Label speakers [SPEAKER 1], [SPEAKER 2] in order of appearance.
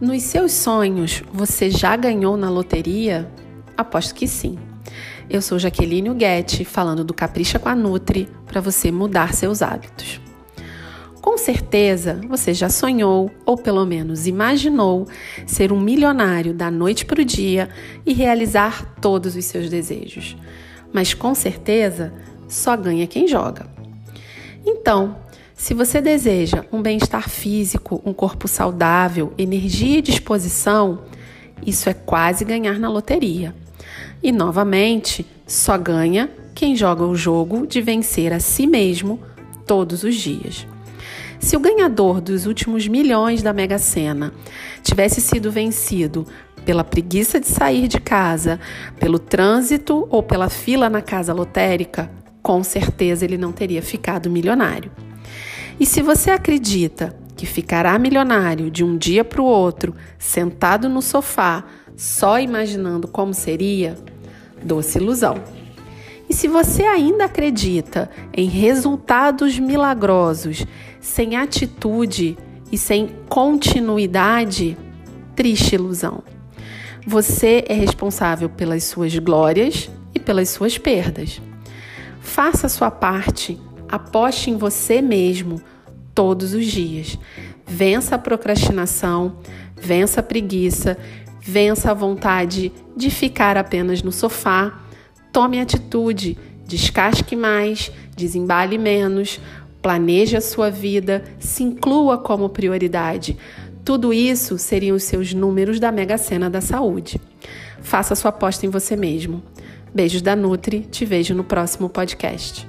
[SPEAKER 1] Nos seus sonhos, você já ganhou na loteria? Aposto que sim. Eu sou Jaqueline Guetti, falando do Capricha com a Nutri, para você mudar seus hábitos. Com certeza você já sonhou, ou pelo menos imaginou, ser um milionário da noite para o dia e realizar todos os seus desejos. Mas com certeza só ganha quem joga. Então, se você deseja um bem-estar físico, um corpo saudável, energia e disposição, isso é quase ganhar na loteria. E novamente, só ganha quem joga o jogo de vencer a si mesmo todos os dias. Se o ganhador dos últimos milhões da Mega Sena tivesse sido vencido pela preguiça de sair de casa, pelo trânsito ou pela fila na casa lotérica, com certeza ele não teria ficado milionário. E se você acredita que ficará milionário de um dia para o outro, sentado no sofá, só imaginando como seria, doce ilusão. E se você ainda acredita em resultados milagrosos, sem atitude e sem continuidade, triste ilusão. Você é responsável pelas suas glórias e pelas suas perdas. Faça a sua parte Aposte em você mesmo todos os dias. Vença a procrastinação, vença a preguiça, vença a vontade de ficar apenas no sofá. Tome atitude, descasque mais, desembale menos, planeje a sua vida, se inclua como prioridade. Tudo isso seriam os seus números da Mega Sena da Saúde. Faça sua aposta em você mesmo. Beijos da Nutri, te vejo no próximo podcast.